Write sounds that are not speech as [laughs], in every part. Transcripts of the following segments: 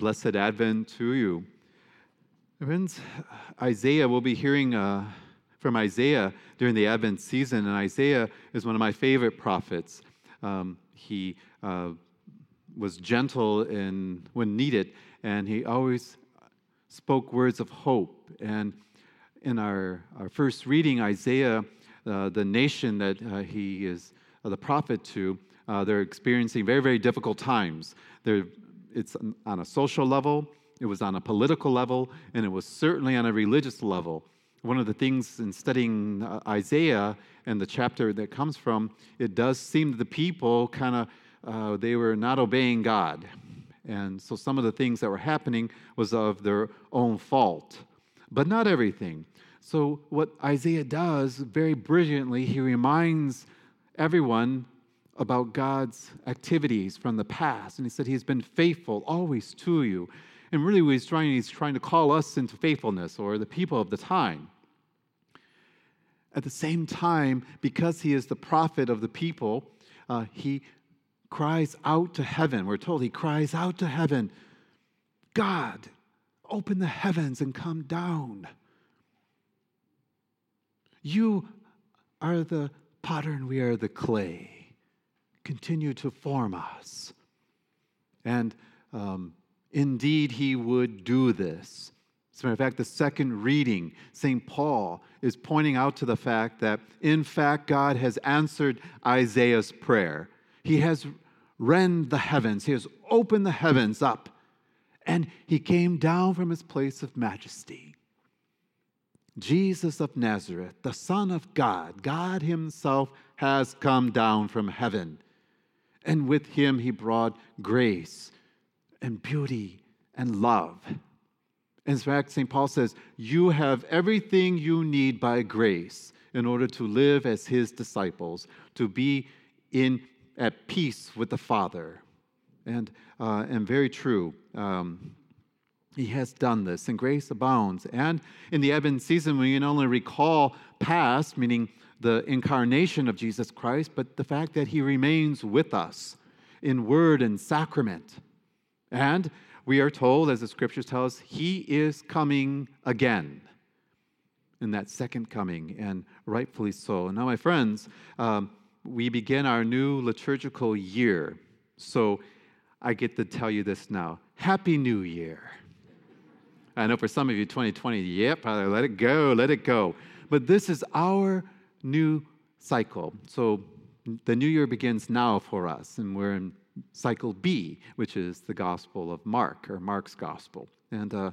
blessed Advent to you. Friends, Isaiah, we'll be hearing uh, from Isaiah during the Advent season, and Isaiah is one of my favorite prophets. Um, he uh, was gentle in, when needed, and he always spoke words of hope. And in our, our first reading, Isaiah, uh, the nation that uh, he is uh, the prophet to, uh, they're experiencing very, very difficult times. They're, it's on a social level, it was on a political level, and it was certainly on a religious level. One of the things in studying uh, Isaiah and the chapter that comes from, it does seem that the people kind of uh, they were not obeying God, and so some of the things that were happening was of their own fault, but not everything. So what Isaiah does very brilliantly, he reminds everyone about God's activities from the past. And he said, He's been faithful always to you. And really, what he's trying, he's trying to call us into faithfulness or the people of the time. At the same time, because he is the prophet of the people, uh, he cries out to heaven. We're told he cries out to heaven God, open the heavens and come down. You are the potter and we are the clay continue to form us. And um, indeed, he would do this. As a matter of fact, the second reading, St. Paul is pointing out to the fact that, in fact, God has answered Isaiah's prayer. He has rend the heavens, He has opened the heavens up, and He came down from His place of majesty. Jesus of Nazareth, the Son of God, God Himself has come down from heaven and with him he brought grace and beauty and love. In fact, St. Paul says, You have everything you need by grace in order to live as his disciples, to be in at peace with the Father. And, uh, and very true. Um, he has done this, and grace abounds. And in the Advent season, we can only recall past, meaning the incarnation of Jesus Christ, but the fact that he remains with us in word and sacrament. And we are told, as the scriptures tell us, he is coming again in that second coming, and rightfully so. Now, my friends, um, we begin our new liturgical year. So I get to tell you this now Happy New Year. I know for some of you, 2020, yep, let it go, let it go. But this is our new cycle. So the new year begins now for us, and we're in cycle B, which is the Gospel of Mark, or Mark's Gospel. And uh,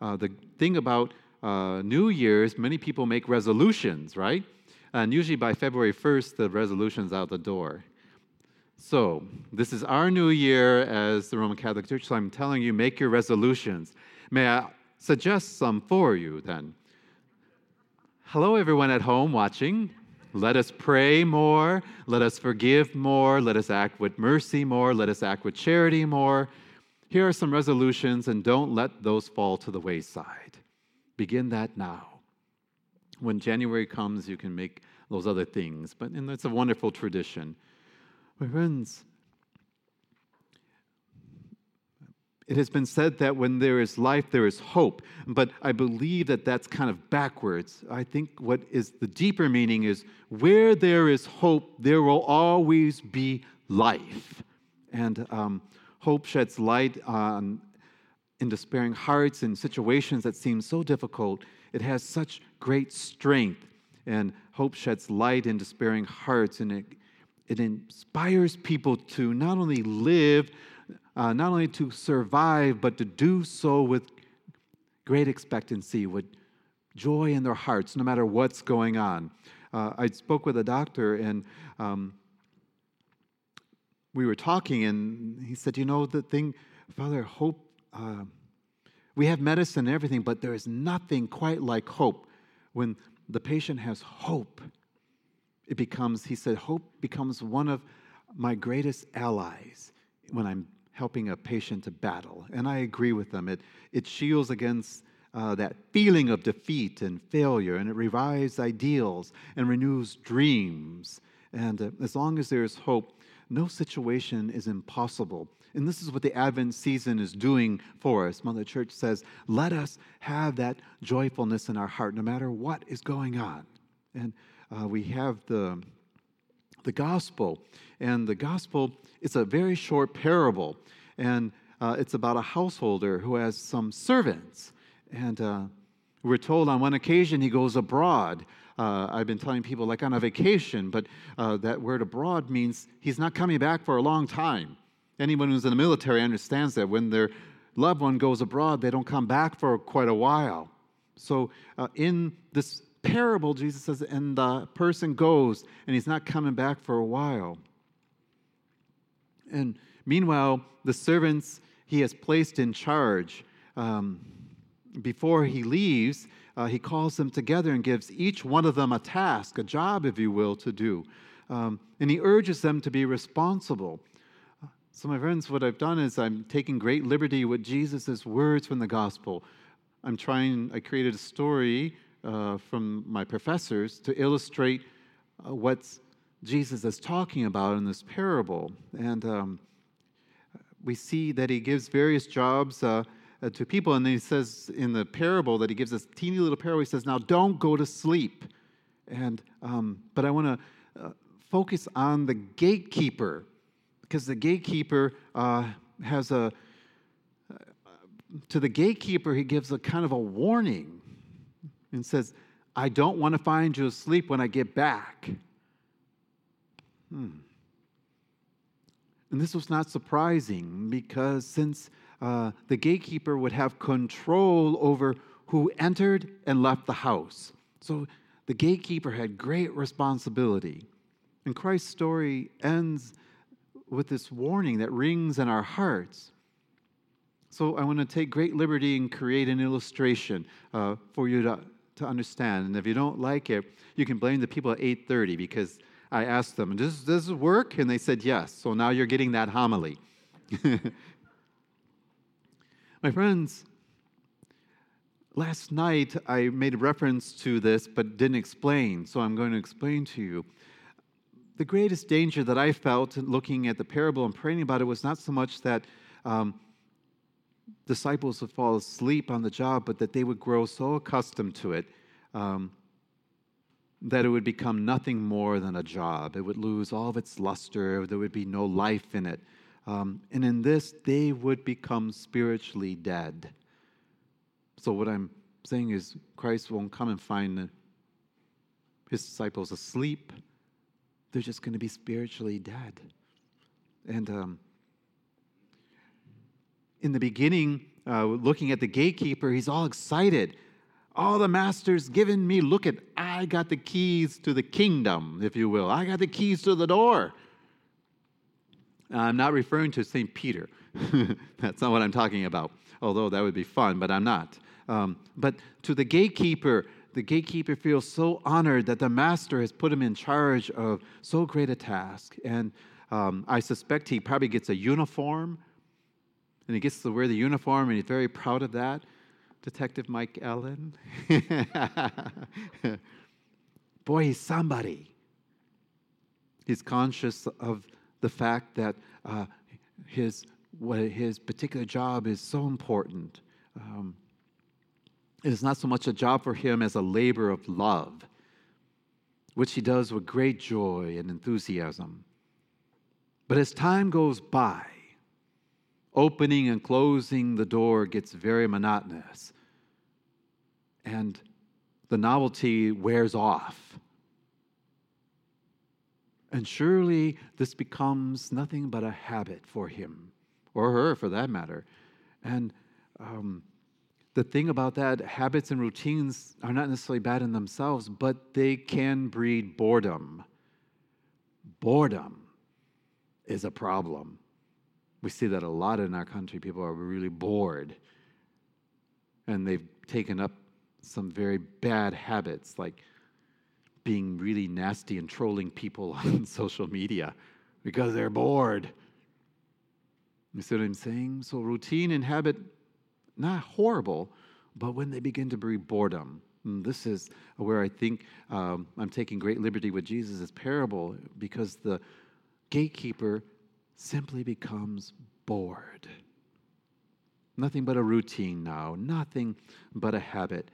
uh, the thing about uh, New Year's, many people make resolutions, right? And usually by February 1st, the resolution's out the door. So, this is our new year as the Roman Catholic Church, so I'm telling you, make your resolutions. May I suggest some for you then? Hello, everyone at home watching. Let us pray more. Let us forgive more. Let us act with mercy more. Let us act with charity more. Here are some resolutions, and don't let those fall to the wayside. Begin that now. When January comes, you can make those other things, but and it's a wonderful tradition. My friends, It has been said that when there is life, there is hope. But I believe that that's kind of backwards. I think what is the deeper meaning is where there is hope, there will always be life. And um, hope sheds light on in despairing hearts in situations that seem so difficult. It has such great strength. And hope sheds light in despairing hearts, and it, it inspires people to not only live, uh, not only to survive, but to do so with great expectancy, with joy in their hearts, no matter what's going on. Uh, I spoke with a doctor, and um, we were talking, and he said, You know, the thing, Father, hope, uh, we have medicine and everything, but there is nothing quite like hope. When the patient has hope, it becomes, he said, hope becomes one of my greatest allies when I'm helping a patient to battle. And I agree with them. It, it shields against uh, that feeling of defeat and failure, and it revives ideals and renews dreams. And uh, as long as there's hope, no situation is impossible. And this is what the Advent season is doing for us. Mother Church says, let us have that joyfulness in our heart no matter what is going on. And uh, we have the, the gospel. And the gospel is a very short parable. And uh, it's about a householder who has some servants. And uh, we're told on one occasion he goes abroad. Uh, I've been telling people like on a vacation, but uh, that word abroad means he's not coming back for a long time. Anyone who's in the military understands that when their loved one goes abroad, they don't come back for quite a while. So uh, in this parable, Jesus says, and the person goes and he's not coming back for a while. And meanwhile, the servants he has placed in charge, um, before he leaves, uh, he calls them together and gives each one of them a task, a job, if you will, to do. Um, and he urges them to be responsible. So, my friends, what I've done is I'm taking great liberty with Jesus' words from the gospel. I'm trying, I created a story uh, from my professors to illustrate uh, what Jesus is talking about in this parable. And um, we see that he gives various jobs uh, uh, to people, and then he says in the parable that he gives this teeny little parable, he says, Now don't go to sleep. And, um, but I want to uh, focus on the gatekeeper because the gatekeeper uh, has a, to the gatekeeper, he gives a kind of a warning and says, I don't want to find you asleep when I get back. Hmm. And this was not surprising because since uh, the gatekeeper would have control over who entered and left the house. So the gatekeeper had great responsibility. And Christ's story ends with this warning that rings in our hearts. So I want to take great liberty and create an illustration uh, for you to, to understand. And if you don't like it, you can blame the people at 8:30 because I asked them, does, does this work? And they said yes. So now you're getting that homily. [laughs] My friends, last night I made a reference to this but didn't explain, so I'm going to explain to you the greatest danger that I felt looking at the parable and praying about it was not so much that um, disciples would fall asleep on the job, but that they would grow so accustomed to it um, that it would become nothing more than a job. It would lose all of its luster, there would be no life in it. Um, and in this, they would become spiritually dead. So, what I'm saying is, Christ won't come and find his disciples asleep they're just going to be spiritually dead. And um, in the beginning, uh, looking at the gatekeeper, he's all excited. All the master's given me, look at, I got the keys to the kingdom, if you will. I got the keys to the door. I'm not referring to St. Peter. [laughs] That's not what I'm talking about, although that would be fun, but I'm not. Um, but to the gatekeeper, the gatekeeper feels so honored that the master has put him in charge of so great a task. And um, I suspect he probably gets a uniform, and he gets to wear the uniform, and he's very proud of that. Detective Mike Allen. [laughs] Boy, he's somebody. He's conscious of the fact that uh, his, what his particular job is so important. Um, it is not so much a job for him as a labor of love, which he does with great joy and enthusiasm. But as time goes by, opening and closing the door gets very monotonous, and the novelty wears off. And surely this becomes nothing but a habit for him, or her for that matter. And um, the thing about that, habits and routines are not necessarily bad in themselves, but they can breed boredom. Boredom is a problem. We see that a lot in our country. People are really bored. And they've taken up some very bad habits, like being really nasty and trolling people [laughs] on social media because they're bored. You see what I'm saying? So, routine and habit not horrible, but when they begin to breed boredom. This is where I think um, I'm taking great liberty with Jesus' parable because the gatekeeper simply becomes bored. Nothing but a routine now, nothing but a habit.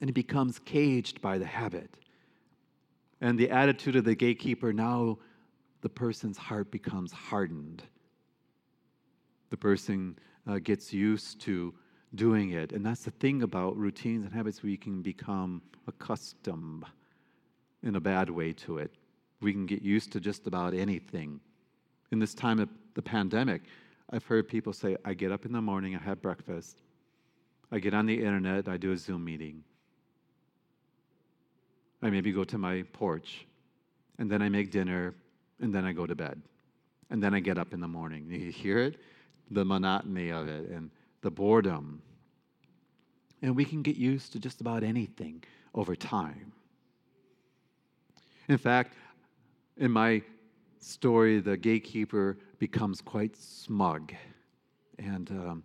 And it becomes caged by the habit. And the attitude of the gatekeeper now, the person's heart becomes hardened. The person uh, gets used to doing it. And that's the thing about routines and habits, we can become accustomed in a bad way to it. We can get used to just about anything. In this time of the pandemic, I've heard people say, I get up in the morning, I have breakfast, I get on the internet, I do a Zoom meeting. I maybe go to my porch, and then I make dinner, and then I go to bed. And then I get up in the morning. You hear it? The monotony of it and the boredom. And we can get used to just about anything over time. In fact, in my story, the gatekeeper becomes quite smug and um,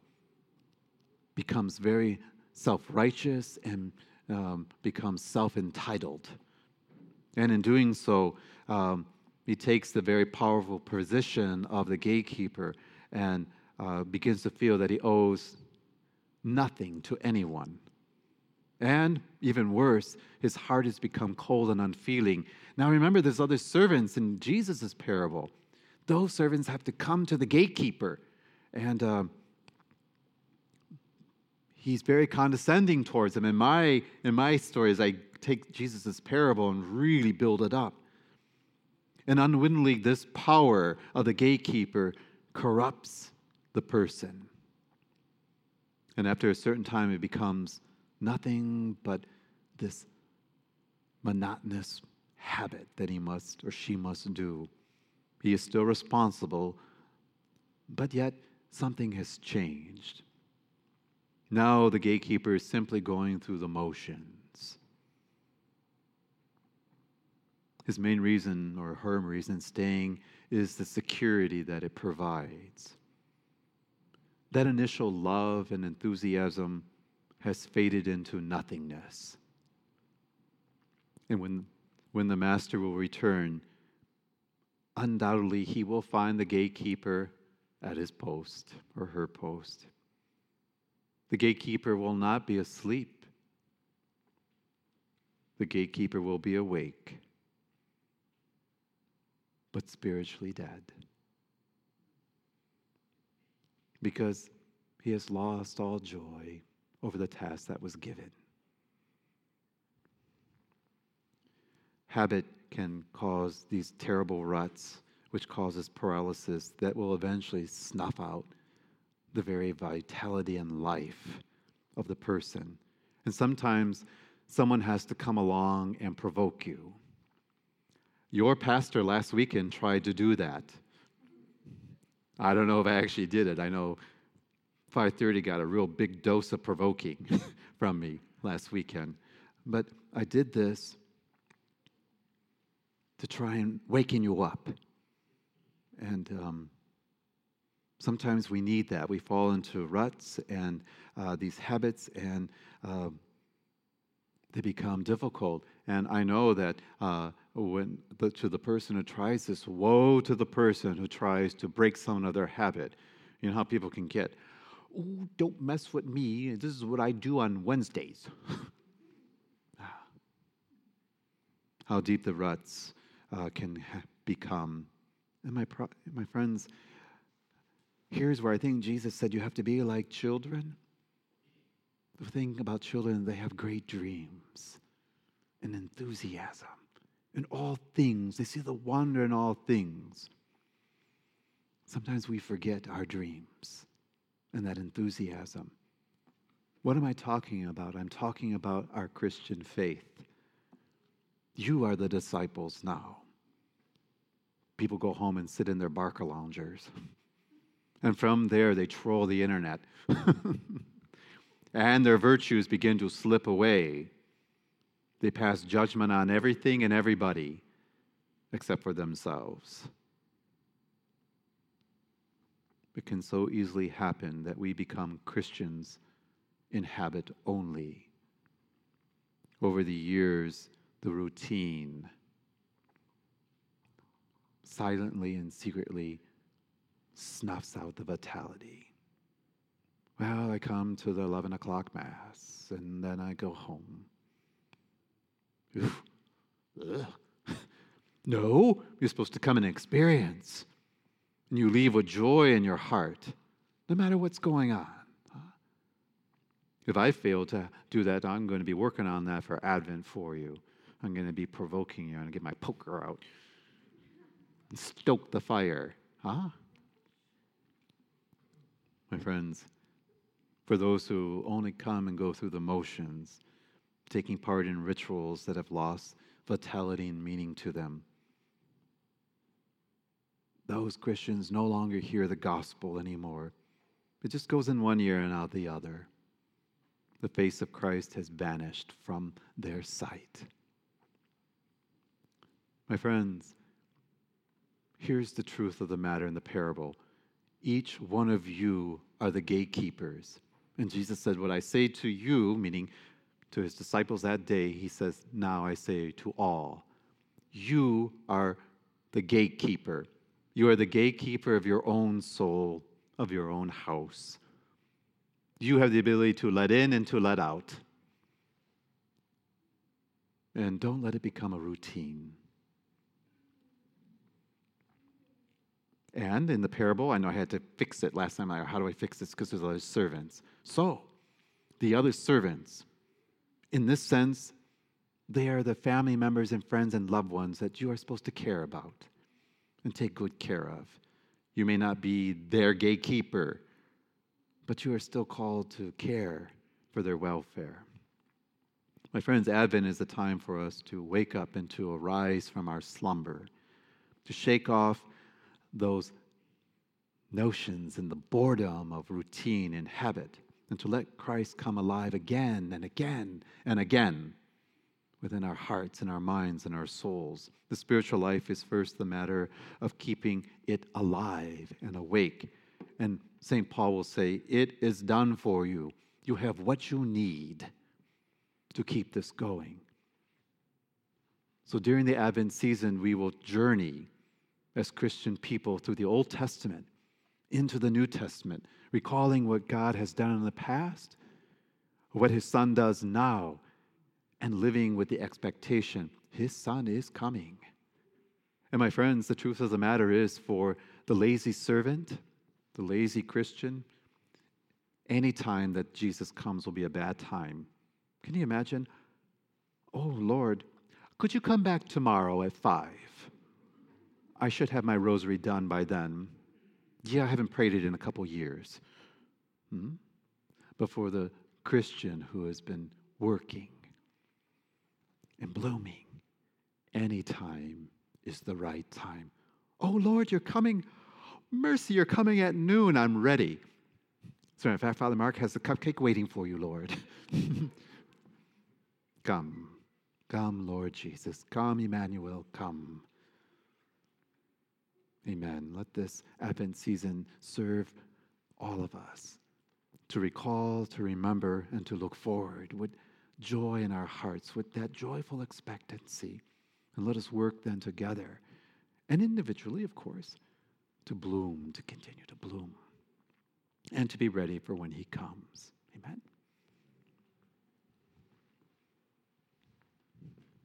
becomes very self righteous and um, becomes self entitled. And in doing so, um, he takes the very powerful position of the gatekeeper and uh, begins to feel that he owes nothing to anyone. And even worse, his heart has become cold and unfeeling. Now remember, there's other servants in Jesus' parable. Those servants have to come to the gatekeeper. And uh, he's very condescending towards them. In my, in my stories, I take Jesus' parable and really build it up. And unwittingly, this power of the gatekeeper corrupts the person. And after a certain time, it becomes nothing but this monotonous habit that he must or she must do. He is still responsible, but yet something has changed. Now the gatekeeper is simply going through the motions. His main reason, or her reason, staying is the security that it provides. That initial love and enthusiasm has faded into nothingness. And when, when the master will return, undoubtedly he will find the gatekeeper at his post or her post. The gatekeeper will not be asleep, the gatekeeper will be awake, but spiritually dead. Because he has lost all joy over the task that was given. Habit can cause these terrible ruts, which causes paralysis that will eventually snuff out the very vitality and life of the person. And sometimes someone has to come along and provoke you. Your pastor last weekend tried to do that. I don't know if I actually did it. I know 5:30 got a real big dose of provoking [laughs] from me last weekend. But I did this to try and waken you up. And um, sometimes we need that. We fall into ruts and uh, these habits, and uh, they become difficult. And I know that uh, when the, to the person who tries this, woe to the person who tries to break some other habit. You know how people can get. Oh, don't mess with me. This is what I do on Wednesdays. [laughs] How deep the ruts uh, can become. And my, pro- my friends, here's where I think Jesus said you have to be like children. The thing about children, they have great dreams and enthusiasm in all things. They see the wonder in all things. Sometimes we forget our dreams and that enthusiasm. What am I talking about? I'm talking about our Christian faith. You are the disciples now. People go home and sit in their Barcaloungers. And from there, they troll the internet. [laughs] and their virtues begin to slip away. They pass judgment on everything and everybody except for themselves. It can so easily happen that we become Christians in habit only. Over the years, the routine silently and secretly snuffs out the vitality. Well, I come to the 11 o'clock Mass and then I go home. [laughs] no, you're supposed to come and experience. And you leave with joy in your heart, no matter what's going on. If I fail to do that, I'm going to be working on that for Advent for you. I'm going to be provoking you. I'm going to get my poker out and stoke the fire. Huh? My friends, for those who only come and go through the motions, taking part in rituals that have lost vitality and meaning to them, those Christians no longer hear the gospel anymore. It just goes in one ear and out the other. The face of Christ has vanished from their sight. My friends, here's the truth of the matter in the parable each one of you are the gatekeepers. And Jesus said, What I say to you, meaning to his disciples that day, he says, Now I say to all, you are the gatekeeper. You are the gatekeeper of your own soul, of your own house. You have the ability to let in and to let out. And don't let it become a routine. And in the parable, I know I had to fix it last time. How do I fix this? Because there's other servants. So, the other servants, in this sense, they are the family members and friends and loved ones that you are supposed to care about and take good care of. You may not be their gatekeeper, but you are still called to care for their welfare. My friends, Advent is the time for us to wake up and to arise from our slumber, to shake off those notions and the boredom of routine and habit, and to let Christ come alive again and again and again within our hearts and our minds and our souls. The spiritual life is first the matter of keeping it alive and awake. And St. Paul will say, It is done for you. You have what you need to keep this going. So during the Advent season, we will journey as Christian people through the Old Testament into the New Testament, recalling what God has done in the past, what His Son does now, and living with the expectation His Son is coming. And my friends, the truth of the matter is for the lazy servant, the lazy Christian, any time that Jesus comes will be a bad time. Can you imagine? Oh, Lord, could you come back tomorrow at five? I should have my rosary done by then. Yeah, I haven't prayed it in a couple years. Hmm? But for the Christian who has been working and blooming, any time is the right time. Oh Lord, you're coming. Mercy, you're coming at noon. I'm ready. So, in fact, Father Mark has the cupcake waiting for you, Lord. [laughs] come, come, Lord Jesus. Come, Emmanuel, come. Amen. Let this Advent season serve all of us to recall, to remember, and to look forward with joy in our hearts, with that joyful expectancy. And let us work then together, and individually, of course, to bloom, to continue to bloom, and to be ready for when He comes.